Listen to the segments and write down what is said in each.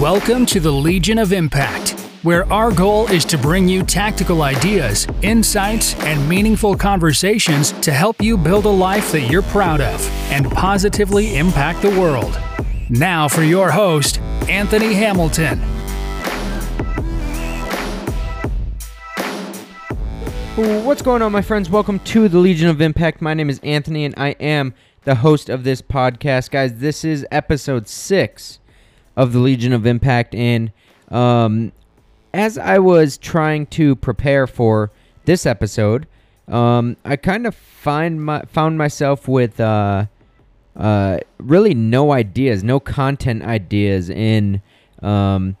Welcome to the Legion of Impact, where our goal is to bring you tactical ideas, insights, and meaningful conversations to help you build a life that you're proud of and positively impact the world. Now, for your host, Anthony Hamilton. What's going on, my friends? Welcome to the Legion of Impact. My name is Anthony, and I am the host of this podcast. Guys, this is episode six of the Legion of Impact. And um, as I was trying to prepare for this episode, um, I kind of find my found myself with uh, uh, really no ideas, no content ideas. In um,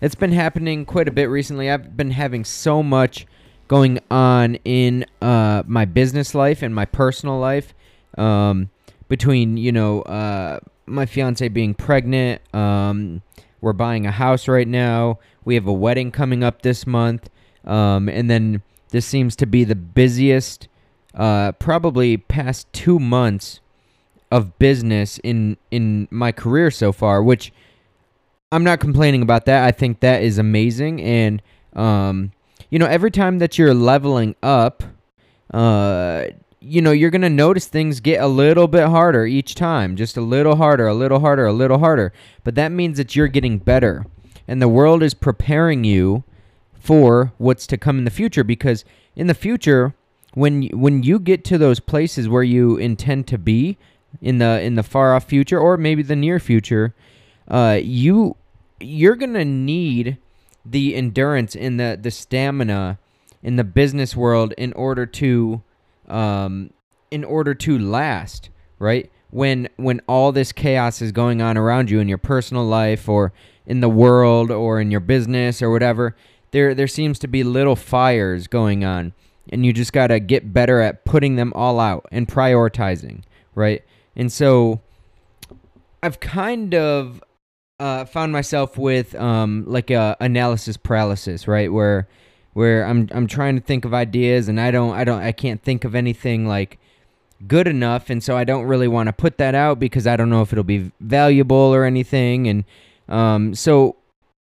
it's been happening quite a bit recently. I've been having so much going on in uh, my business life and my personal life. Um, between you know uh, my fiance being pregnant. Um, we're buying a house right now. We have a wedding coming up this month. Um, and then this seems to be the busiest, uh, probably past two months of business in in my career so far. Which I'm not complaining about that. I think that is amazing. And um, you know, every time that you're leveling up, uh, you know, you're going to notice things get a little bit harder each time, just a little harder, a little harder, a little harder. But that means that you're getting better. And the world is preparing you for what's to come in the future because in the future, when when you get to those places where you intend to be in the in the far off future or maybe the near future, uh, you you're gonna need the endurance and the the stamina in the business world in order to um, in order to last, right? When when all this chaos is going on around you in your personal life or in the world or in your business or whatever, there there seems to be little fires going on, and you just got to get better at putting them all out and prioritizing, right? And so I've kind of uh, found myself with um, like a analysis paralysis, right? Where where I'm I'm trying to think of ideas and I don't I don't I can't think of anything like good enough and so I don't really want to put that out because I don't know if it'll be valuable or anything and um, so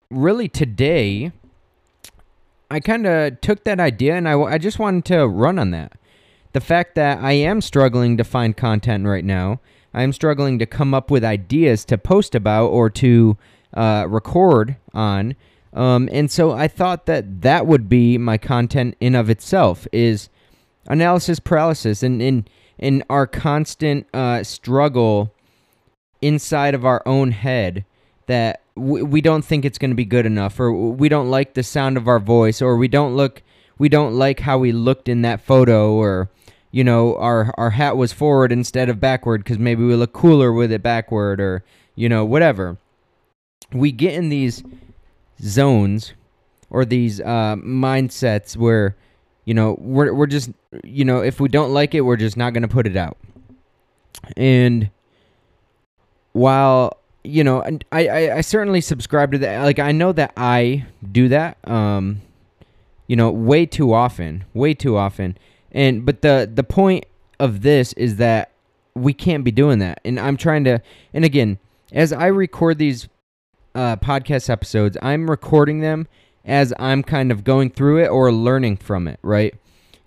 really today I kind of took that idea and I, I just wanted to run on that. The fact that I am struggling to find content right now, I am struggling to come up with ideas to post about or to uh, record on um, and so I thought that that would be my content in of itself is analysis paralysis and in in our constant uh, struggle inside of our own head that w- we don't think it's going to be good enough or we don't like the sound of our voice or we don't look we don't like how we looked in that photo or you know our our hat was forward instead of backward because maybe we look cooler with it backward or you know whatever. We get in these zones or these uh, mindsets where you know we're we're just you know if we don't like it we're just not going to put it out. And while you know I, I i certainly subscribe to that like i know that i do that um you know way too often way too often. And but the the point of this is that we can't be doing that. And i'm trying to and again as i record these uh, podcast episodes, I'm recording them as I'm kind of going through it or learning from it, right?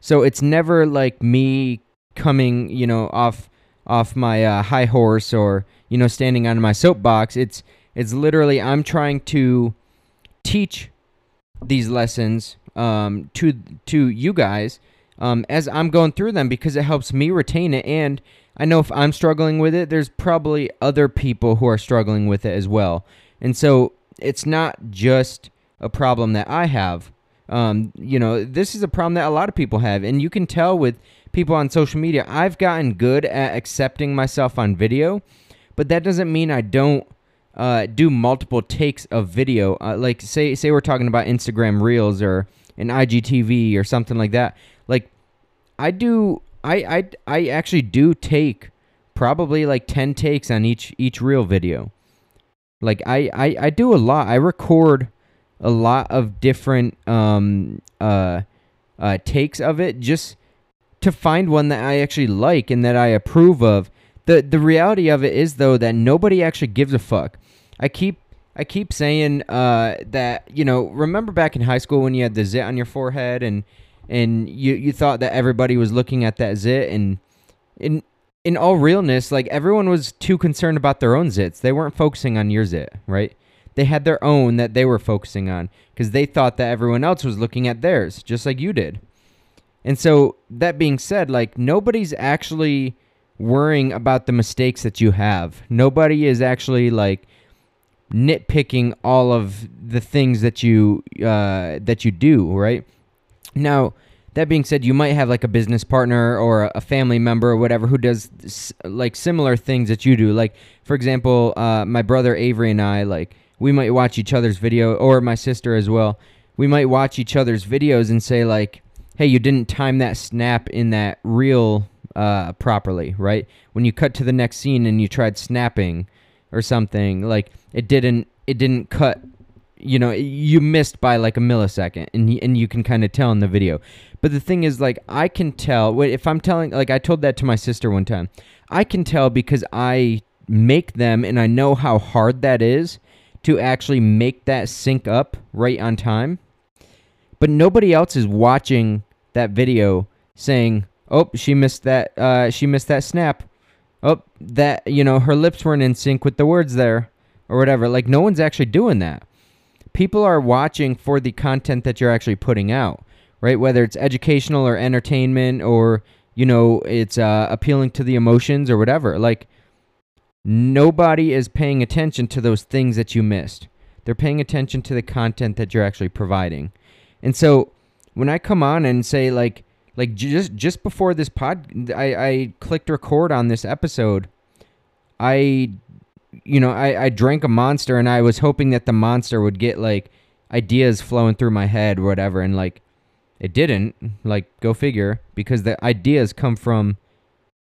So it's never like me coming, you know, off off my uh, high horse or you know standing on my soapbox. It's it's literally I'm trying to teach these lessons um, to to you guys um, as I'm going through them because it helps me retain it and I know if I'm struggling with it, there's probably other people who are struggling with it as well. And so it's not just a problem that I have. Um, you know, this is a problem that a lot of people have. And you can tell with people on social media, I've gotten good at accepting myself on video, but that doesn't mean I don't uh, do multiple takes of video. Uh, like say say we're talking about Instagram Reels or an IGTV or something like that. Like I do I I I actually do take probably like 10 takes on each each reel video. Like I, I, I do a lot. I record a lot of different um, uh, uh, takes of it just to find one that I actually like and that I approve of. The the reality of it is though that nobody actually gives a fuck. I keep I keep saying uh, that you know, remember back in high school when you had the zit on your forehead and and you you thought that everybody was looking at that zit and in in all realness, like everyone was too concerned about their own zits. They weren't focusing on your zit, right? They had their own that they were focusing on because they thought that everyone else was looking at theirs, just like you did. And so, that being said, like nobody's actually worrying about the mistakes that you have. Nobody is actually like nitpicking all of the things that you uh, that you do, right? Now, that being said, you might have like a business partner or a family member or whatever who does like similar things that you do. Like, for example, uh, my brother Avery and I, like, we might watch each other's video, or my sister as well. We might watch each other's videos and say, like, hey, you didn't time that snap in that reel uh, properly, right? When you cut to the next scene and you tried snapping or something, like, it didn't. It didn't cut you know you missed by like a millisecond and and you can kind of tell in the video. But the thing is like i can tell if i'm telling like i told that to my sister one time i can tell because i make them and i know how hard that is to actually make that sync up right on time. But nobody else is watching that video saying oh she missed that uh she missed that snap. Oh that you know her lips weren't in sync with the words there or whatever. Like no one's actually doing that people are watching for the content that you're actually putting out, right? Whether it's educational or entertainment or, you know, it's uh, appealing to the emotions or whatever. Like, nobody is paying attention to those things that you missed. They're paying attention to the content that you're actually providing. And so when I come on and say, like, like just just before this pod, I, I clicked record on this episode. I you know, I, I drank a monster and I was hoping that the monster would get like ideas flowing through my head or whatever. And like, it didn't. Like, go figure. Because the ideas come from,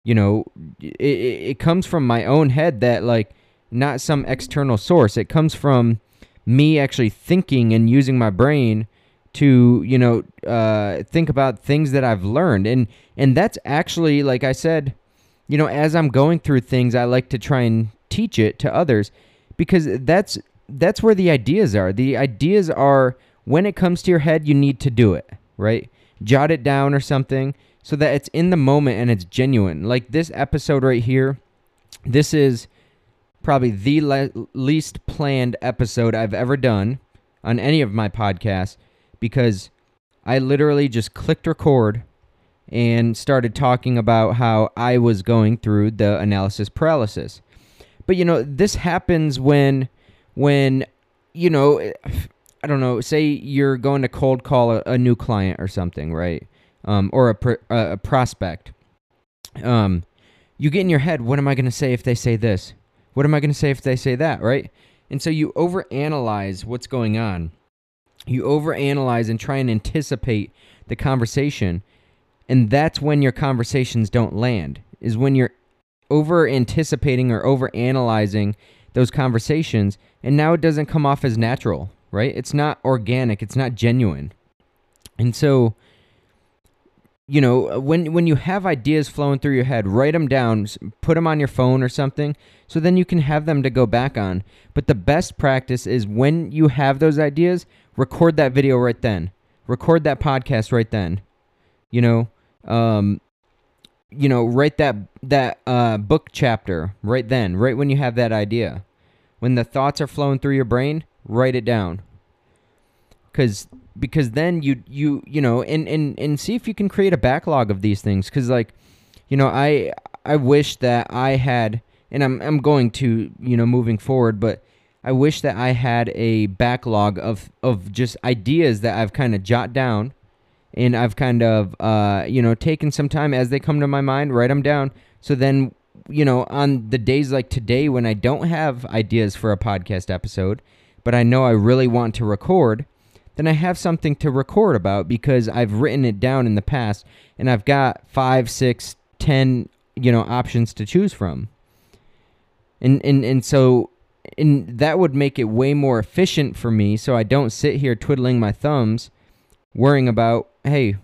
you know, it, it comes from my own head that like, not some external source. It comes from me actually thinking and using my brain to, you know, uh, think about things that I've learned. And, and that's actually, like I said, you know, as I'm going through things, I like to try and teach it to others because that's that's where the ideas are. The ideas are when it comes to your head, you need to do it, right? Jot it down or something so that it's in the moment and it's genuine. Like this episode right here, this is probably the le- least planned episode I've ever done on any of my podcasts because I literally just clicked record and started talking about how I was going through the analysis paralysis. But you know, this happens when when you know, I don't know, say you're going to cold call a, a new client or something, right? Um, or a, a prospect. Um, you get in your head, what am I going to say if they say this? What am I going to say if they say that, right? And so you overanalyze what's going on. You overanalyze and try and anticipate the conversation, and that's when your conversations don't land. Is when you're over anticipating or over analyzing those conversations and now it doesn't come off as natural right? It's not organic. It's not genuine. And so you know when when you have ideas flowing through your head write them down put them on your phone or something so then you can have them to go back on. But the best practice is when you have those ideas record that video right then. Record that podcast right then. You know um, you know, write that that uh, book chapter right then, right when you have that idea. When the thoughts are flowing through your brain, write it down. Cause because then you you you know and and and see if you can create a backlog of these things. Cause like, you know, I I wish that I had, and I'm I'm going to you know moving forward, but I wish that I had a backlog of of just ideas that I've kind of jot down and I've kind of uh, you know taken some time as they come to my mind, write them down. So then, you know, on the days like today when I don't have ideas for a podcast episode, but I know I really want to record, then I have something to record about because I've written it down in the past, and I've got five, six, ten, you know, options to choose from. And and and so. And that would make it way more efficient for me so I don't sit here twiddling my thumbs worrying about, hey,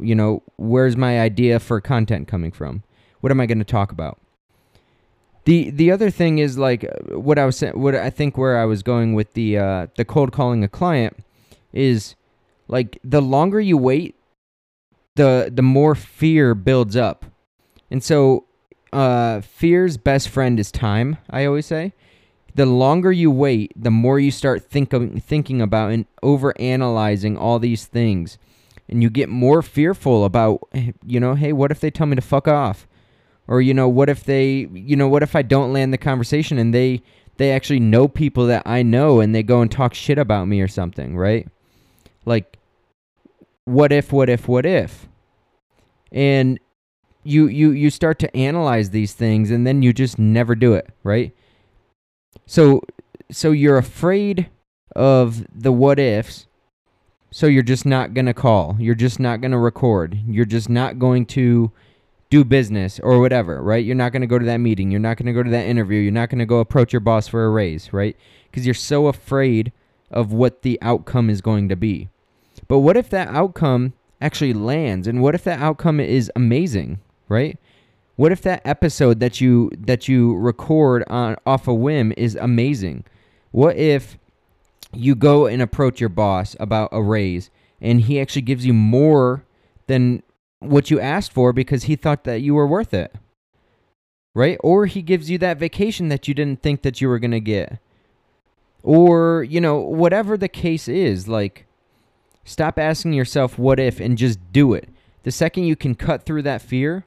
you know, where's my idea for content coming from? What am I going to talk about? The the other thing is like uh, what I was. What I think where I was going with the uh, the cold calling a client is like the longer you wait, the the more fear builds up, and so uh, fear's best friend is time. I always say. The longer you wait, the more you start thinking thinking about and over analyzing all these things, and you get more fearful about you know, hey, what if they tell me to fuck off? or you know what if they you know what if i don't land the conversation and they they actually know people that i know and they go and talk shit about me or something right? Like what if what if what if? And you you you start to analyze these things and then you just never do it right? So so you're afraid of the what ifs so you're just not going to call you're just not going to record you're just not going to do business or whatever, right? You're not going to go to that meeting. You're not going to go to that interview. You're not going to go approach your boss for a raise, right? Because you're so afraid of what the outcome is going to be. But what if that outcome actually lands? And what if that outcome is amazing, right? What if that episode that you that you record on off a whim is amazing? What if you go and approach your boss about a raise and he actually gives you more than what you asked for because he thought that you were worth it. Right? Or he gives you that vacation that you didn't think that you were going to get. Or, you know, whatever the case is, like stop asking yourself what if and just do it. The second you can cut through that fear,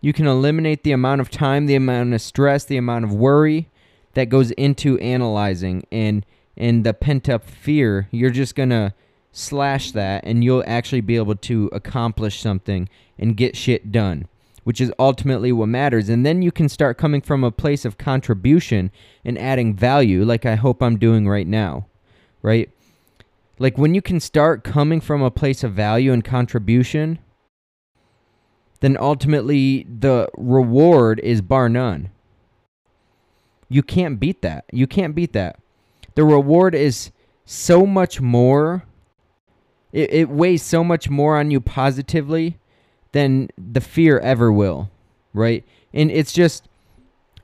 you can eliminate the amount of time, the amount of stress, the amount of worry that goes into analyzing and and the pent up fear. You're just going to slash that and you'll actually be able to accomplish something and get shit done which is ultimately what matters. And then you can start coming from a place of contribution and adding value like i hope i'm doing right now right? Like when you can start coming from a place of value and contribution then ultimately the reward is bar none. You can't beat that. You can't beat that the reward is so much more it, it weighs so much more on you positively than the fear ever will, right? And it's just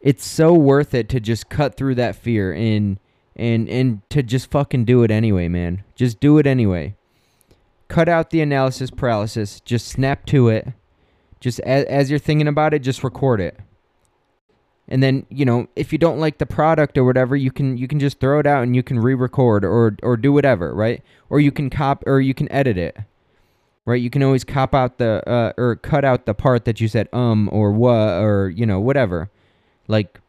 it's so worth it to just cut through that fear and and and to just fucking do it anyway, man. Just do it anyway. Cut out the analysis paralysis. Just snap to it. Just as, as you're thinking about it, just record it and then you know if you don't like the product or whatever you can you can just throw it out and you can re-record or or do whatever right? Or you can cop or you can edit it right? You can always cop out the uh, or cut out the part that you said um or what or you know whatever. Like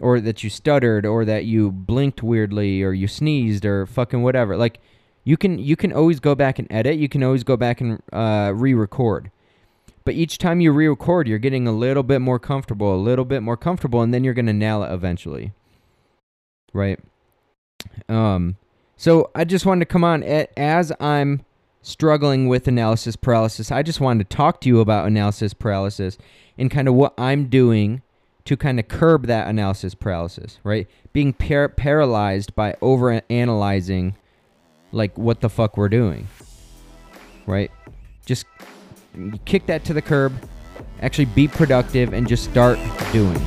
or that you stuttered or that you blinked weirdly or you sneezed or fucking whatever. Like you can you can always go back and edit. You can always go back and uh, re-record but each time you re-record, you're getting a little bit more comfortable, a little bit more comfortable, and then you're gonna nail it eventually. Right. Um. So I just wanted to come on as I'm struggling with analysis paralysis. I just wanted to talk to you about analysis paralysis and kind of what I'm doing to kind of curb that analysis paralysis. Right. Being par- paralyzed by over analyzing, like what the fuck we're doing. Right. Just kick that to the curb, actually be productive, and just start doing.